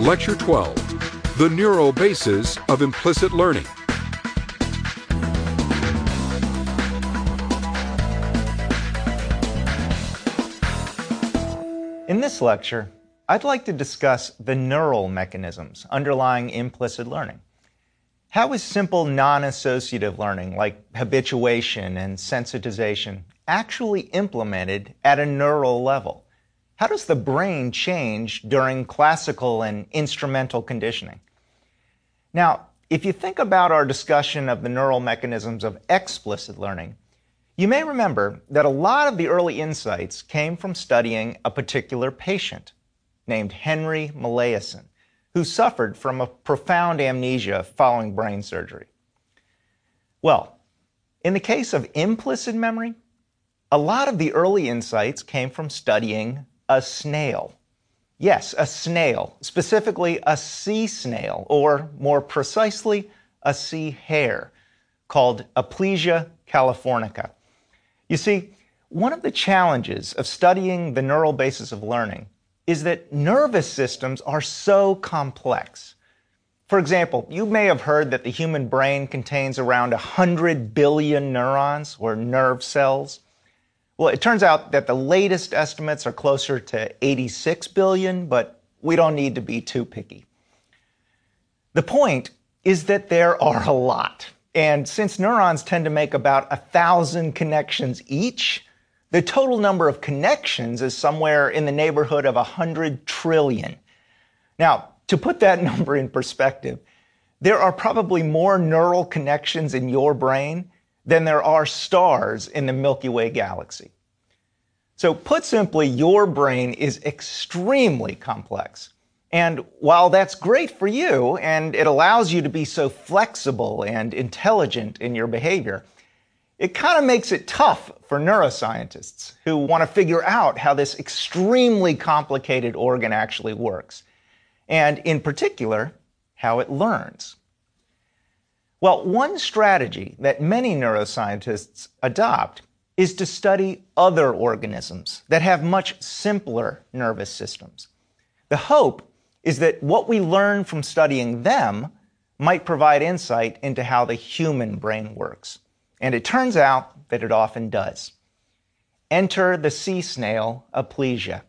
Lecture 12 The Neural Basis of Implicit Learning. In this lecture, I'd like to discuss the neural mechanisms underlying implicit learning. How is simple non associative learning, like habituation and sensitization, actually implemented at a neural level? How does the brain change during classical and instrumental conditioning? Now, if you think about our discussion of the neural mechanisms of explicit learning, you may remember that a lot of the early insights came from studying a particular patient named Henry Molaison, who suffered from a profound amnesia following brain surgery. Well, in the case of implicit memory, a lot of the early insights came from studying a snail. Yes, a snail, specifically a sea snail, or more precisely, a sea hare, called Aplysia californica. You see, one of the challenges of studying the neural basis of learning is that nervous systems are so complex. For example, you may have heard that the human brain contains around 100 billion neurons or nerve cells. Well, it turns out that the latest estimates are closer to 86 billion, but we don't need to be too picky. The point is that there are a lot. And since neurons tend to make about a thousand connections each, the total number of connections is somewhere in the neighborhood of 100 trillion. Now, to put that number in perspective, there are probably more neural connections in your brain than there are stars in the Milky Way galaxy. So, put simply, your brain is extremely complex. And while that's great for you and it allows you to be so flexible and intelligent in your behavior, it kind of makes it tough for neuroscientists who want to figure out how this extremely complicated organ actually works, and in particular, how it learns. Well, one strategy that many neuroscientists adopt is to study other organisms that have much simpler nervous systems. The hope is that what we learn from studying them might provide insight into how the human brain works. And it turns out that it often does. Enter the sea snail, Aplysia.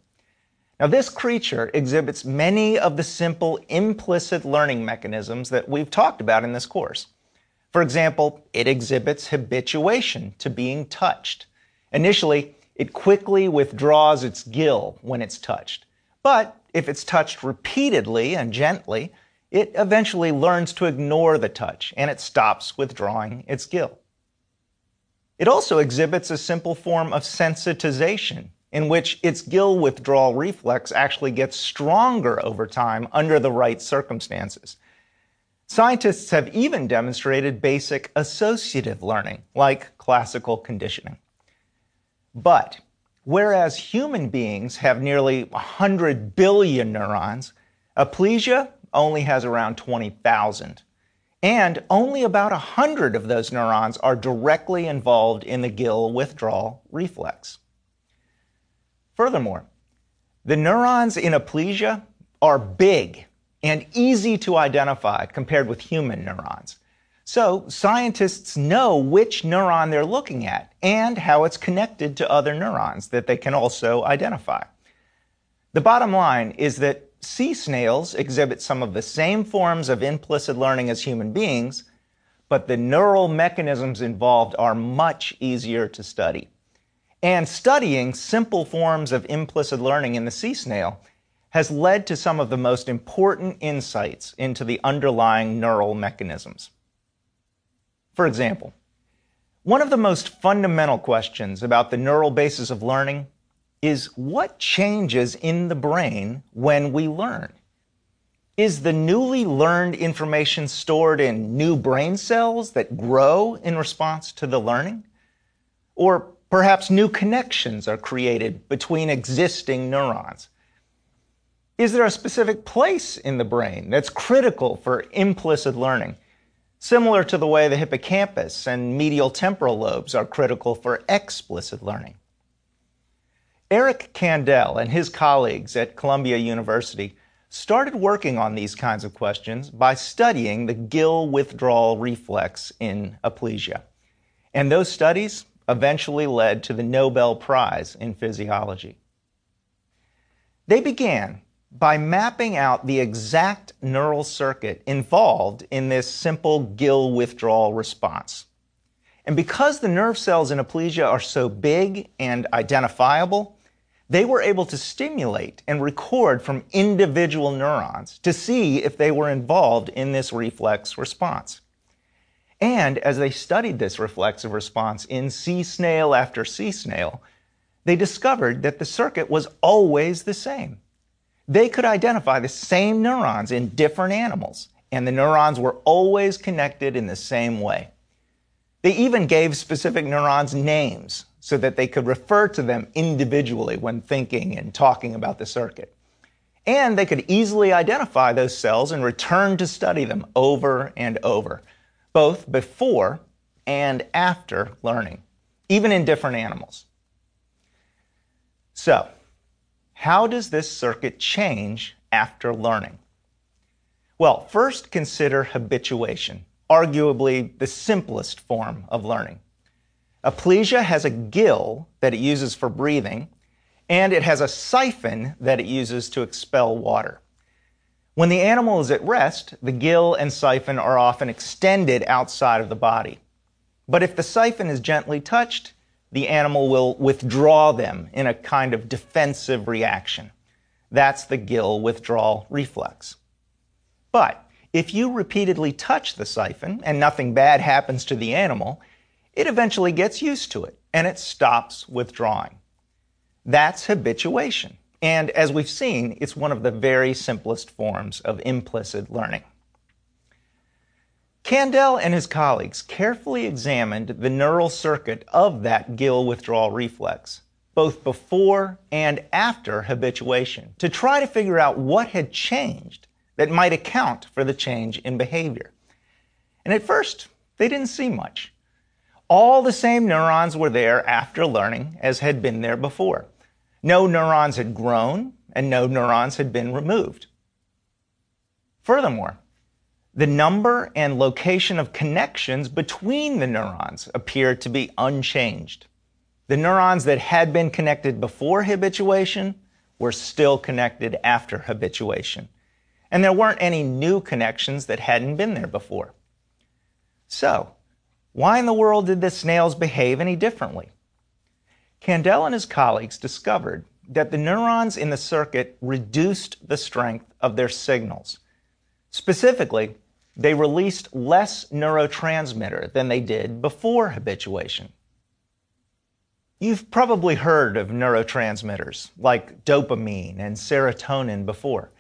Now, this creature exhibits many of the simple implicit learning mechanisms that we've talked about in this course. For example, it exhibits habituation to being touched. Initially, it quickly withdraws its gill when it's touched. But if it's touched repeatedly and gently, it eventually learns to ignore the touch and it stops withdrawing its gill. It also exhibits a simple form of sensitization in which its gill withdrawal reflex actually gets stronger over time under the right circumstances. Scientists have even demonstrated basic associative learning, like classical conditioning. But whereas human beings have nearly 100 billion neurons, Aplysia only has around 20,000. And only about 100 of those neurons are directly involved in the gill withdrawal reflex. Furthermore, the neurons in Aplysia are big and easy to identify compared with human neurons. So scientists know which neuron they're looking at and how it's connected to other neurons that they can also identify. The bottom line is that sea snails exhibit some of the same forms of implicit learning as human beings, but the neural mechanisms involved are much easier to study. And studying simple forms of implicit learning in the sea snail has led to some of the most important insights into the underlying neural mechanisms. For example, one of the most fundamental questions about the neural basis of learning is what changes in the brain when we learn? Is the newly learned information stored in new brain cells that grow in response to the learning? Or perhaps new connections are created between existing neurons? Is there a specific place in the brain that's critical for implicit learning, similar to the way the hippocampus and medial temporal lobes are critical for explicit learning? Eric Kandel and his colleagues at Columbia University started working on these kinds of questions by studying the gill withdrawal reflex in aplysia. And those studies eventually led to the Nobel Prize in Physiology. They began by mapping out the exact neural circuit involved in this simple gill withdrawal response. And because the nerve cells in aplysia are so big and identifiable, they were able to stimulate and record from individual neurons to see if they were involved in this reflex response. And as they studied this reflexive response in sea snail after sea snail, they discovered that the circuit was always the same. They could identify the same neurons in different animals, and the neurons were always connected in the same way. They even gave specific neurons names so that they could refer to them individually when thinking and talking about the circuit. And they could easily identify those cells and return to study them over and over, both before and after learning, even in different animals. So, how does this circuit change after learning? Well, first consider habituation arguably the simplest form of learning. Aplysia has a gill that it uses for breathing, and it has a siphon that it uses to expel water. When the animal is at rest, the gill and siphon are often extended outside of the body. But if the siphon is gently touched, the animal will withdraw them in a kind of defensive reaction. That's the gill withdrawal reflex. But if you repeatedly touch the siphon and nothing bad happens to the animal, it eventually gets used to it and it stops withdrawing. That's habituation. And as we've seen, it's one of the very simplest forms of implicit learning. Kandel and his colleagues carefully examined the neural circuit of that gill withdrawal reflex, both before and after habituation, to try to figure out what had changed that might account for the change in behavior. And at first, they didn't see much. All the same neurons were there after learning as had been there before. No neurons had grown, and no neurons had been removed. Furthermore, the number and location of connections between the neurons appear to be unchanged. The neurons that had been connected before habituation were still connected after habituation and there weren't any new connections that hadn't been there before. So, why in the world did the snails behave any differently? Kandel and his colleagues discovered that the neurons in the circuit reduced the strength of their signals. Specifically, they released less neurotransmitter than they did before habituation. You've probably heard of neurotransmitters like dopamine and serotonin before.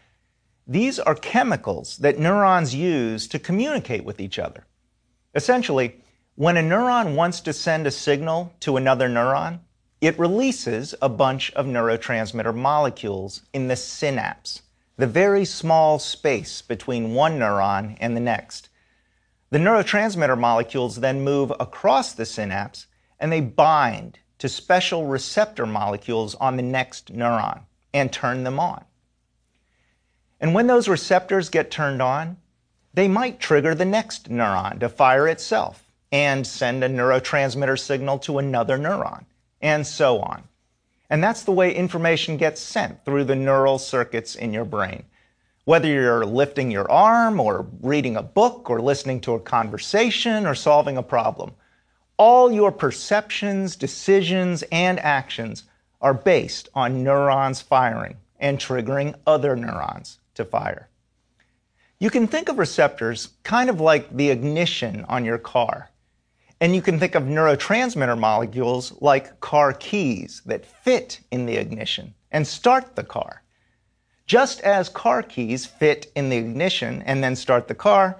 These are chemicals that neurons use to communicate with each other. Essentially, when a neuron wants to send a signal to another neuron, it releases a bunch of neurotransmitter molecules in the synapse, the very small space between one neuron and the next. The neurotransmitter molecules then move across the synapse and they bind to special receptor molecules on the next neuron and turn them on. And when those receptors get turned on, they might trigger the next neuron to fire itself and send a neurotransmitter signal to another neuron, and so on. And that's the way information gets sent through the neural circuits in your brain. Whether you're lifting your arm or reading a book or listening to a conversation or solving a problem, all your perceptions, decisions, and actions are based on neurons firing and triggering other neurons to fire. You can think of receptors kind of like the ignition on your car. And you can think of neurotransmitter molecules like car keys that fit in the ignition and start the car. Just as car keys fit in the ignition and then start the car,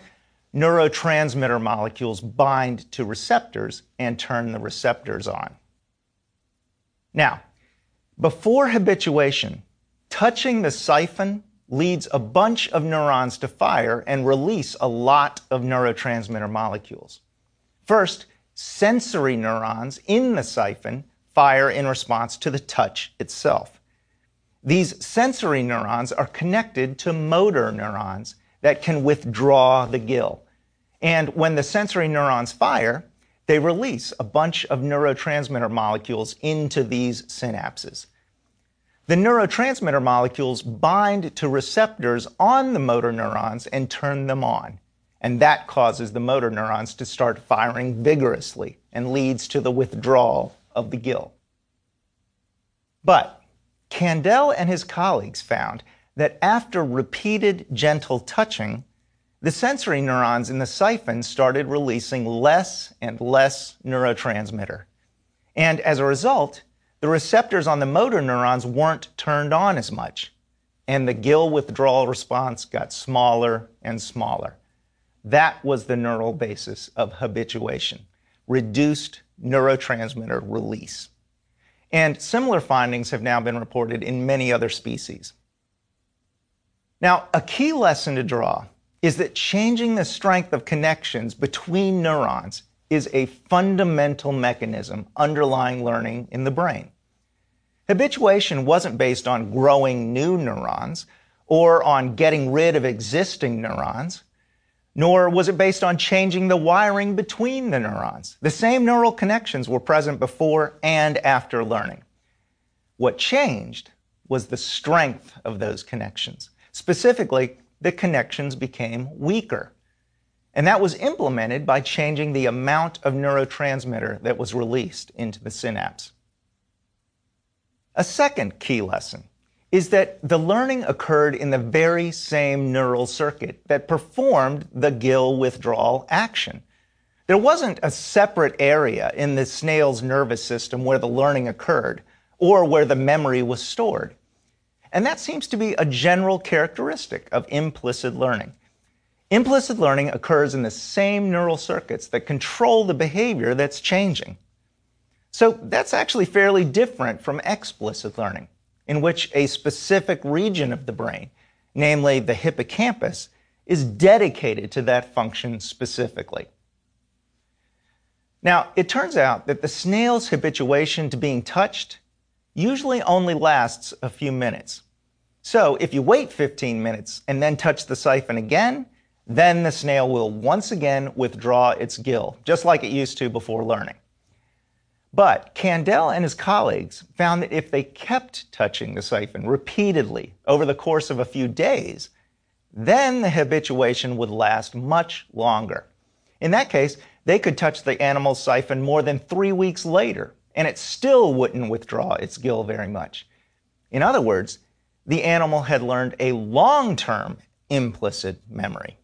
neurotransmitter molecules bind to receptors and turn the receptors on. Now, before habituation, touching the siphon leads a bunch of neurons to fire and release a lot of neurotransmitter molecules. First, sensory neurons in the siphon fire in response to the touch itself. These sensory neurons are connected to motor neurons that can withdraw the gill. And when the sensory neurons fire, they release a bunch of neurotransmitter molecules into these synapses. The neurotransmitter molecules bind to receptors on the motor neurons and turn them on. And that causes the motor neurons to start firing vigorously and leads to the withdrawal of the gill. But Kandel and his colleagues found that after repeated gentle touching, the sensory neurons in the siphon started releasing less and less neurotransmitter. And as a result, the receptors on the motor neurons weren't turned on as much, and the gill withdrawal response got smaller and smaller. That was the neural basis of habituation reduced neurotransmitter release. And similar findings have now been reported in many other species. Now, a key lesson to draw is that changing the strength of connections between neurons is a fundamental mechanism underlying learning in the brain. Habituation wasn't based on growing new neurons or on getting rid of existing neurons, nor was it based on changing the wiring between the neurons. The same neural connections were present before and after learning. What changed was the strength of those connections. Specifically, the connections became weaker. And that was implemented by changing the amount of neurotransmitter that was released into the synapse. A second key lesson is that the learning occurred in the very same neural circuit that performed the gill withdrawal action. There wasn't a separate area in the snail's nervous system where the learning occurred or where the memory was stored. And that seems to be a general characteristic of implicit learning. Implicit learning occurs in the same neural circuits that control the behavior that's changing. So that's actually fairly different from explicit learning, in which a specific region of the brain, namely the hippocampus, is dedicated to that function specifically. Now, it turns out that the snail's habituation to being touched usually only lasts a few minutes. So if you wait 15 minutes and then touch the siphon again, then the snail will once again withdraw its gill, just like it used to before learning. But Kandel and his colleagues found that if they kept touching the siphon repeatedly over the course of a few days, then the habituation would last much longer. In that case, they could touch the animal's siphon more than three weeks later, and it still wouldn't withdraw its gill very much. In other words, the animal had learned a long term implicit memory.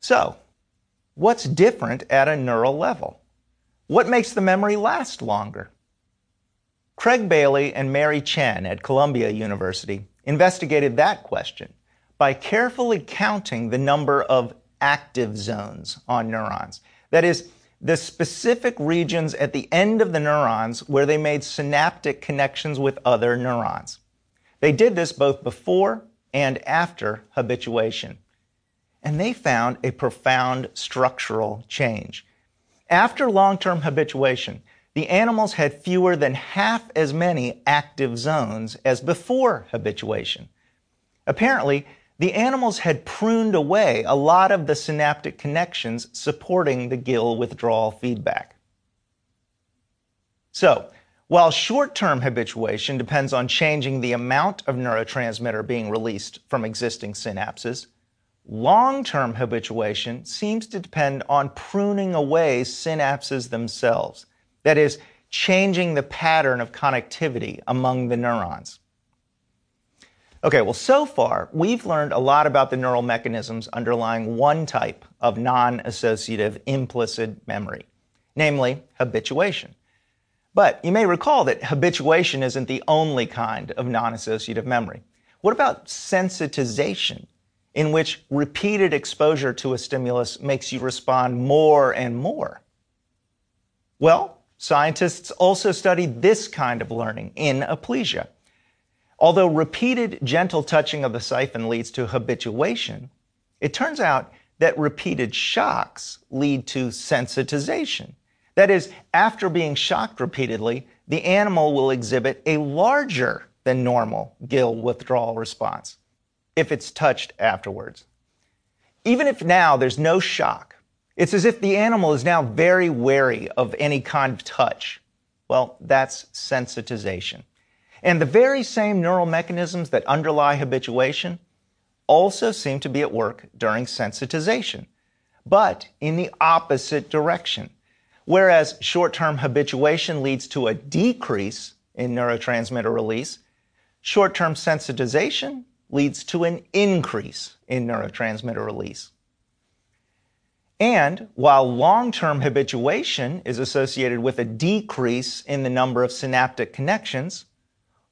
So, what's different at a neural level? What makes the memory last longer? Craig Bailey and Mary Chen at Columbia University investigated that question by carefully counting the number of active zones on neurons. That is, the specific regions at the end of the neurons where they made synaptic connections with other neurons. They did this both before and after habituation. And they found a profound structural change. After long term habituation, the animals had fewer than half as many active zones as before habituation. Apparently, the animals had pruned away a lot of the synaptic connections supporting the gill withdrawal feedback. So, while short term habituation depends on changing the amount of neurotransmitter being released from existing synapses, long term habituation seems to depend on pruning away synapses themselves. That is, changing the pattern of connectivity among the neurons. Okay, well, so far, we've learned a lot about the neural mechanisms underlying one type of non associative implicit memory, namely habituation. But you may recall that habituation isn't the only kind of non associative memory. What about sensitization, in which repeated exposure to a stimulus makes you respond more and more? Well, scientists also studied this kind of learning in aplysia. Although repeated gentle touching of the siphon leads to habituation, it turns out that repeated shocks lead to sensitization. That is, after being shocked repeatedly, the animal will exhibit a larger than normal gill withdrawal response if it's touched afterwards. Even if now there's no shock, it's as if the animal is now very wary of any kind of touch. Well, that's sensitization. And the very same neural mechanisms that underlie habituation also seem to be at work during sensitization, but in the opposite direction. Whereas short term habituation leads to a decrease in neurotransmitter release, short term sensitization leads to an increase in neurotransmitter release. And while long term habituation is associated with a decrease in the number of synaptic connections,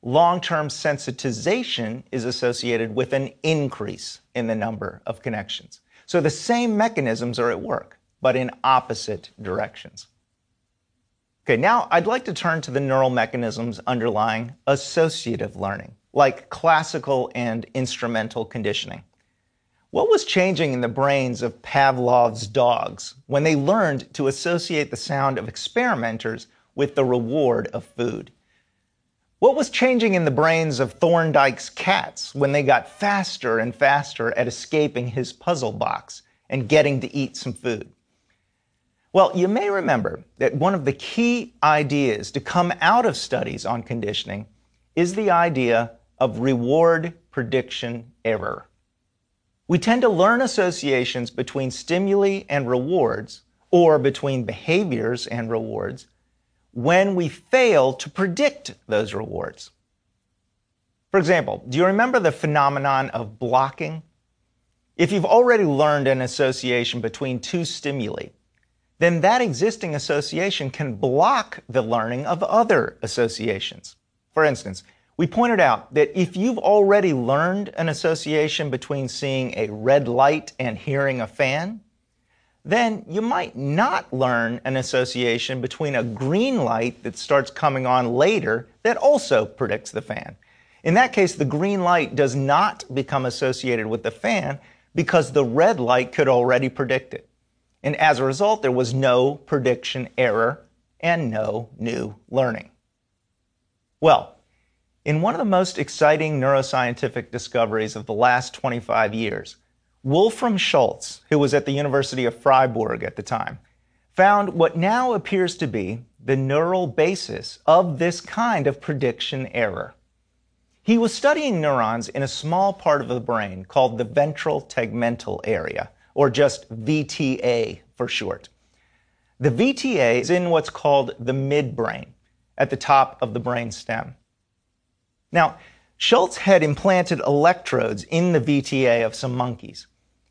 long term sensitization is associated with an increase in the number of connections. So the same mechanisms are at work, but in opposite directions. Okay, now I'd like to turn to the neural mechanisms underlying associative learning, like classical and instrumental conditioning. What was changing in the brains of Pavlov's dogs when they learned to associate the sound of experimenters with the reward of food? What was changing in the brains of Thorndike's cats when they got faster and faster at escaping his puzzle box and getting to eat some food? Well, you may remember that one of the key ideas to come out of studies on conditioning is the idea of reward prediction error. We tend to learn associations between stimuli and rewards, or between behaviors and rewards, when we fail to predict those rewards. For example, do you remember the phenomenon of blocking? If you've already learned an association between two stimuli, then that existing association can block the learning of other associations. For instance, we pointed out that if you've already learned an association between seeing a red light and hearing a fan, then you might not learn an association between a green light that starts coming on later that also predicts the fan. In that case, the green light does not become associated with the fan because the red light could already predict it. And as a result, there was no prediction error and no new learning. Well, in one of the most exciting neuroscientific discoveries of the last 25 years, Wolfram Schultz, who was at the University of Freiburg at the time, found what now appears to be the neural basis of this kind of prediction error. He was studying neurons in a small part of the brain called the ventral tegmental area, or just VTA for short. The VTA is in what's called the midbrain, at the top of the brain stem. Now, Schultz had implanted electrodes in the VTA of some monkeys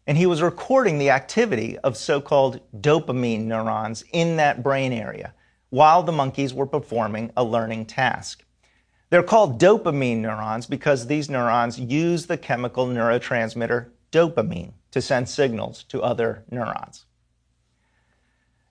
and he was recording the activity of so called dopamine neurons in that brain area while the monkeys were performing a learning task. They're called dopamine neurons because these neurons use the chemical neurotransmitter dopamine to send signals to other neurons.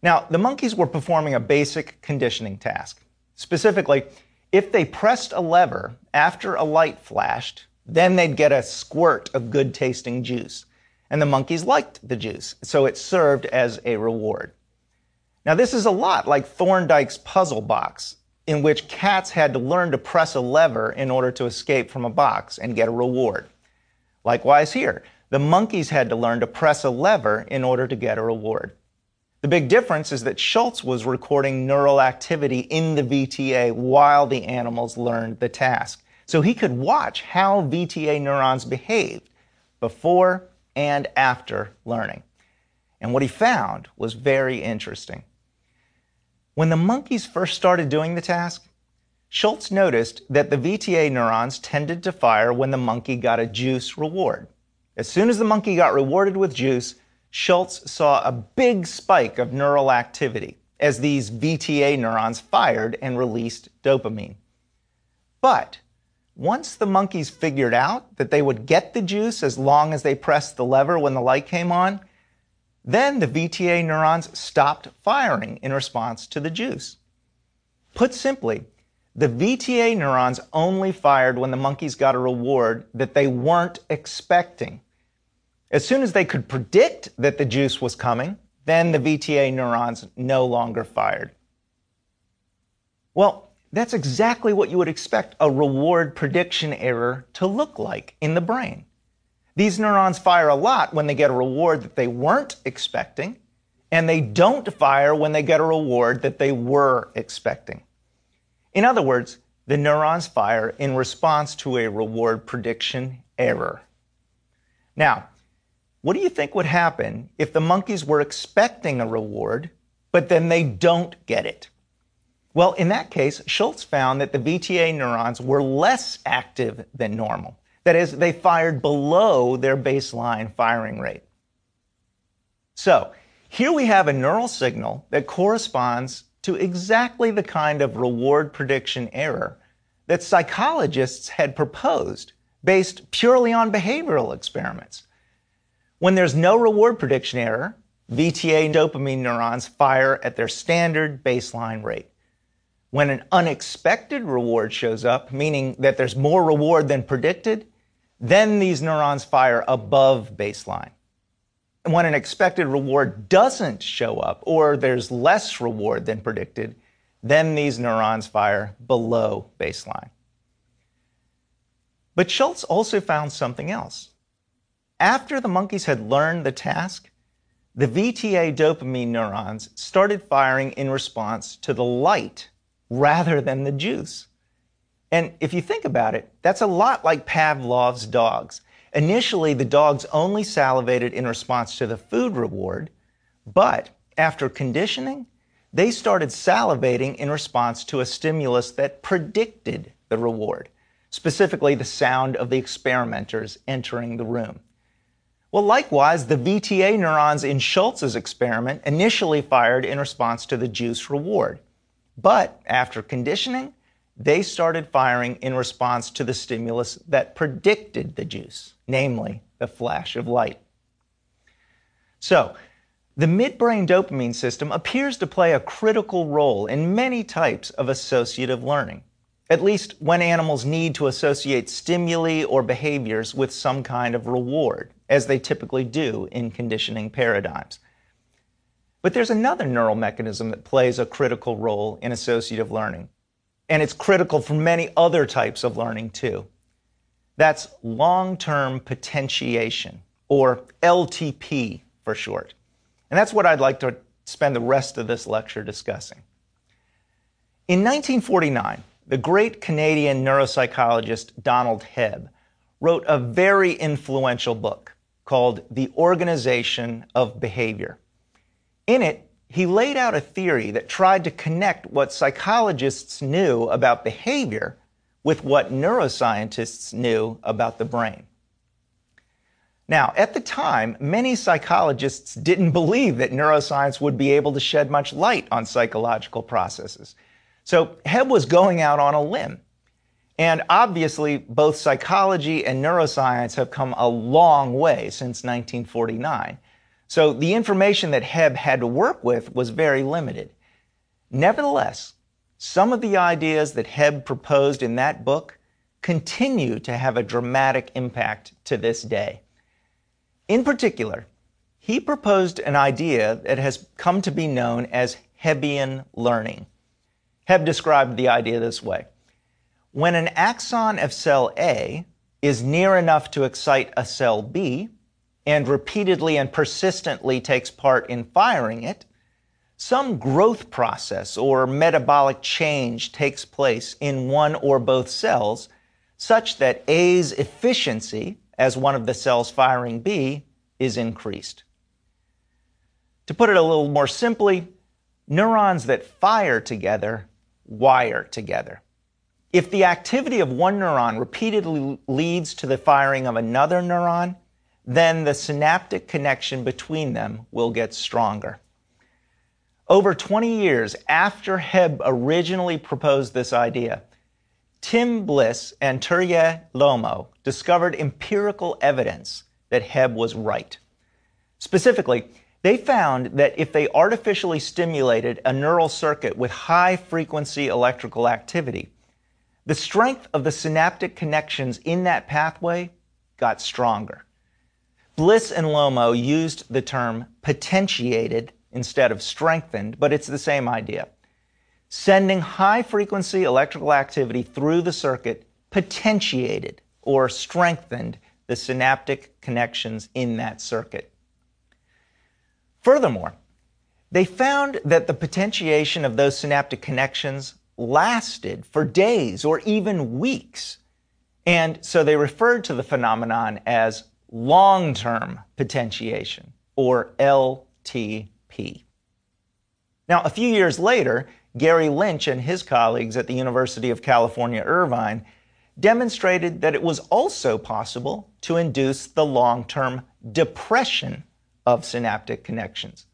Now, the monkeys were performing a basic conditioning task. Specifically, if they pressed a lever after a light flashed, then they'd get a squirt of good tasting juice and the monkeys liked the juice, so it served as a reward. Now, this is a lot like Thorndike's puzzle box, in which cats had to learn to press a lever in order to escape from a box and get a reward. Likewise, here, the monkeys had to learn to press a lever in order to get a reward. The big difference is that Schultz was recording neural activity in the VTA while the animals learned the task. So he could watch how VTA neurons behaved before and after learning. And what he found was very interesting. When the monkeys first started doing the task, Schultz noticed that the VTA neurons tended to fire when the monkey got a juice reward. As soon as the monkey got rewarded with juice, Schultz saw a big spike of neural activity as these VTA neurons fired and released dopamine. But once the monkeys figured out that they would get the juice as long as they pressed the lever when the light came on, then the VTA neurons stopped firing in response to the juice. Put simply, the VTA neurons only fired when the monkeys got a reward that they weren't expecting. As soon as they could predict that the juice was coming, then the VTA neurons no longer fired. Well, that's exactly what you would expect a reward prediction error to look like in the brain. These neurons fire a lot when they get a reward that they weren't expecting, and they don't fire when they get a reward that they were expecting. In other words, the neurons fire in response to a reward prediction error. Now, what do you think would happen if the monkeys were expecting a reward, but then they don't get it? Well, in that case, Schultz found that the VTA neurons were less active than normal. That is, they fired below their baseline firing rate. So, here we have a neural signal that corresponds to exactly the kind of reward prediction error that psychologists had proposed based purely on behavioral experiments. When there's no reward prediction error, VTA dopamine neurons fire at their standard baseline rate. When an unexpected reward shows up, meaning that there's more reward than predicted, then these neurons fire above baseline. And when an expected reward doesn't show up, or there's less reward than predicted, then these neurons fire below baseline. But Schultz also found something else. After the monkeys had learned the task, the VTA dopamine neurons started firing in response to the light rather than the juice. And if you think about it, that's a lot like Pavlov's dogs. Initially, the dogs only salivated in response to the food reward, but after conditioning, they started salivating in response to a stimulus that predicted the reward, specifically the sound of the experimenters entering the room. Well, likewise, the VTA neurons in Schultz's experiment initially fired in response to the juice reward, but after conditioning, they started firing in response to the stimulus that predicted the juice, namely the flash of light. So, the midbrain dopamine system appears to play a critical role in many types of associative learning, at least when animals need to associate stimuli or behaviors with some kind of reward, as they typically do in conditioning paradigms. But there's another neural mechanism that plays a critical role in associative learning, and it's critical for many other types of learning too. That's long term potentiation, or LTP for short. And that's what I'd like to spend the rest of this lecture discussing. In 1949, the great Canadian neuropsychologist Donald Hebb wrote a very influential book called The Organization of Behavior. In it, he laid out a theory that tried to connect what psychologists knew about behavior with what neuroscientists knew about the brain. Now, at the time, many psychologists didn't believe that neuroscience would be able to shed much light on psychological processes. So Hebb was going out on a limb. And obviously, both psychology and neuroscience have come a long way since 1949. So the information that Hebb had to work with was very limited. Nevertheless, some of the ideas that Hebb proposed in that book continue to have a dramatic impact to this day. In particular, he proposed an idea that has come to be known as Hebbian learning. Hebb described the idea this way. When an axon of cell A is near enough to excite a cell B, and repeatedly and persistently takes part in firing it, some growth process or metabolic change takes place in one or both cells such that A's efficiency as one of the cells firing B is increased. To put it a little more simply, neurons that fire together wire together. If the activity of one neuron repeatedly leads to the firing of another neuron, then the synaptic connection between them will get stronger. Over 20 years after Hebb originally proposed this idea, Tim Bliss and Terje Lomo discovered empirical evidence that Hebb was right. Specifically, they found that if they artificially stimulated a neural circuit with high frequency electrical activity, the strength of the synaptic connections in that pathway got stronger. Bliss and Lomo used the term potentiated instead of strengthened, but it's the same idea. sending high frequency electrical activity through the circuit potentiated or strengthened the synaptic connections in that circuit. Furthermore, they found that the potentiation of those synaptic connections lasted for days or even weeks. And so they referred to the phenomenon as long term potentiation, or LTP. Now, a few years later, Gary Lynch and his colleagues at the University of California, Irvine demonstrated that it was also possible to induce the long term depression of synaptic connections.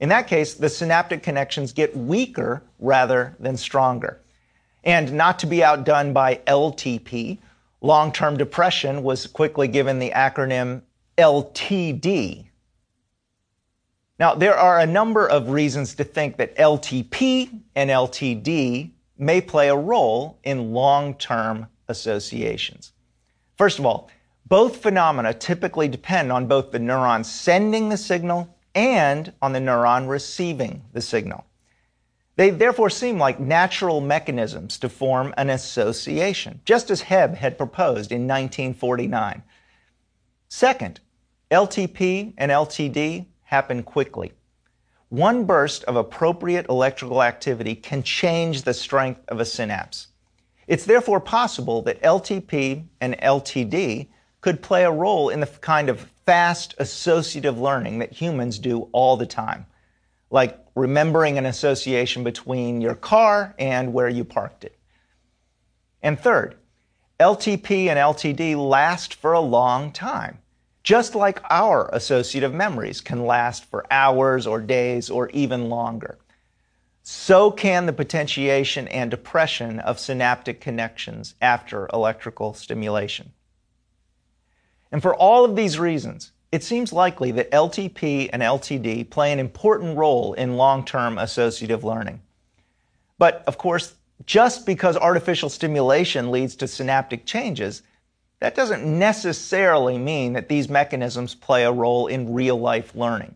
In that case, the synaptic connections get weaker rather than stronger. And not to be outdone by LTP, long term depression was quickly given the acronym LTD. Now, there are a number of reasons to think that LTP and LTD may play a role in long term associations. First of all, both phenomena typically depend on both the neuron sending the signal and on the neuron receiving the signal. They therefore seem like natural mechanisms to form an association, just as Hebb had proposed in 1949. Second, LTP and LTD happen quickly. One burst of appropriate electrical activity can change the strength of a synapse. It's therefore possible that LTP and LTD could play a role in the kind of fast associative learning that humans do all the time, like remembering an association between your car and where you parked it. And third, LTP and LTD last for a long time, just like our associative memories can last for hours or days or even longer. So can the potentiation and depression of synaptic connections after electrical stimulation. And for all of these reasons, it seems likely that LTP and LTD play an important role in long term associative learning. But of course, just because artificial stimulation leads to synaptic changes, that doesn't necessarily mean that these mechanisms play a role in real life learning.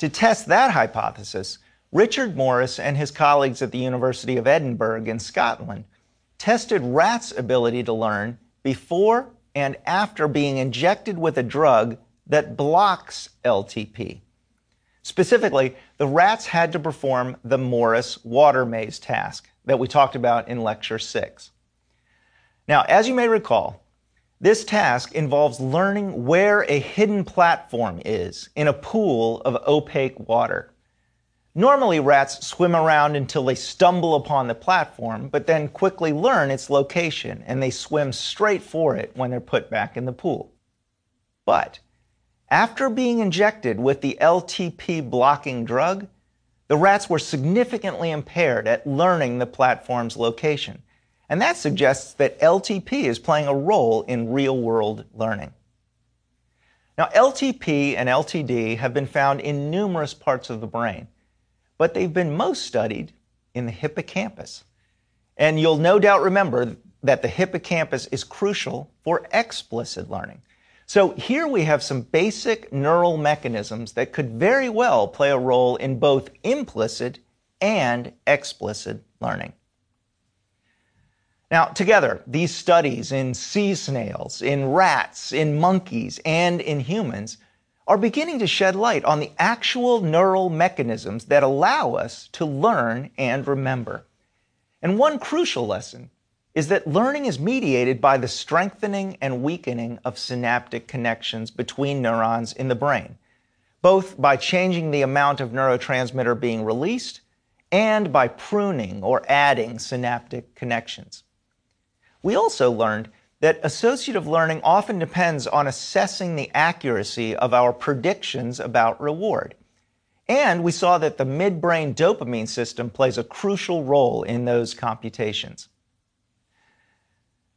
To test that hypothesis, Richard Morris and his colleagues at the University of Edinburgh in Scotland tested rats' ability to learn before and after being injected with a drug that blocks LTP. Specifically, the rats had to perform the Morris water maze task that we talked about in lecture six. Now, as you may recall, this task involves learning where a hidden platform is in a pool of opaque water. Normally, rats swim around until they stumble upon the platform, but then quickly learn its location and they swim straight for it when they're put back in the pool. But after being injected with the LTP blocking drug, the rats were significantly impaired at learning the platform's location. And that suggests that LTP is playing a role in real world learning. Now, LTP and LTD have been found in numerous parts of the brain but they've been most studied in the hippocampus. And you'll no doubt remember that the hippocampus is crucial for explicit learning. So here we have some basic neural mechanisms that could very well play a role in both implicit and explicit learning. Now, together, these studies in sea snails, in rats, in monkeys, and in humans are beginning to shed light on the actual neural mechanisms that allow us to learn and remember. And one crucial lesson is that learning is mediated by the strengthening and weakening of synaptic connections between neurons in the brain, both by changing the amount of neurotransmitter being released and by pruning or adding synaptic connections. We also learned that associative learning often depends on assessing the accuracy of our predictions about reward. And we saw that the midbrain dopamine system plays a crucial role in those computations.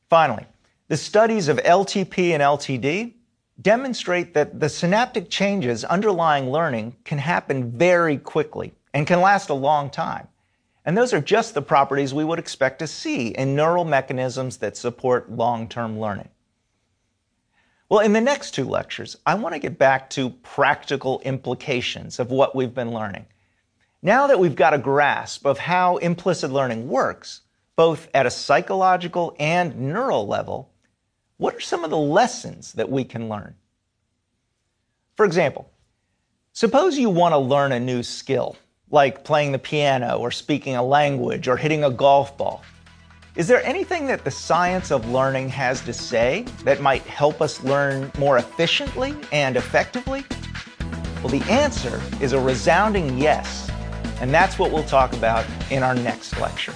Finally, the studies of LTP and LTD demonstrate that the synaptic changes underlying learning can happen very quickly and can last a long time. And those are just the properties we would expect to see in neural mechanisms that support long term learning. Well, in the next two lectures, I want to get back to practical implications of what we've been learning. Now that we've got a grasp of how implicit learning works, both at a psychological and neural level, what are some of the lessons that we can learn? For example, suppose you want to learn a new skill, like playing the piano or speaking a language or hitting a golf ball. Is there anything that the science of learning has to say that might help us learn more efficiently and effectively? Well, the answer is a resounding yes, and that's what we'll talk about in our next lecture.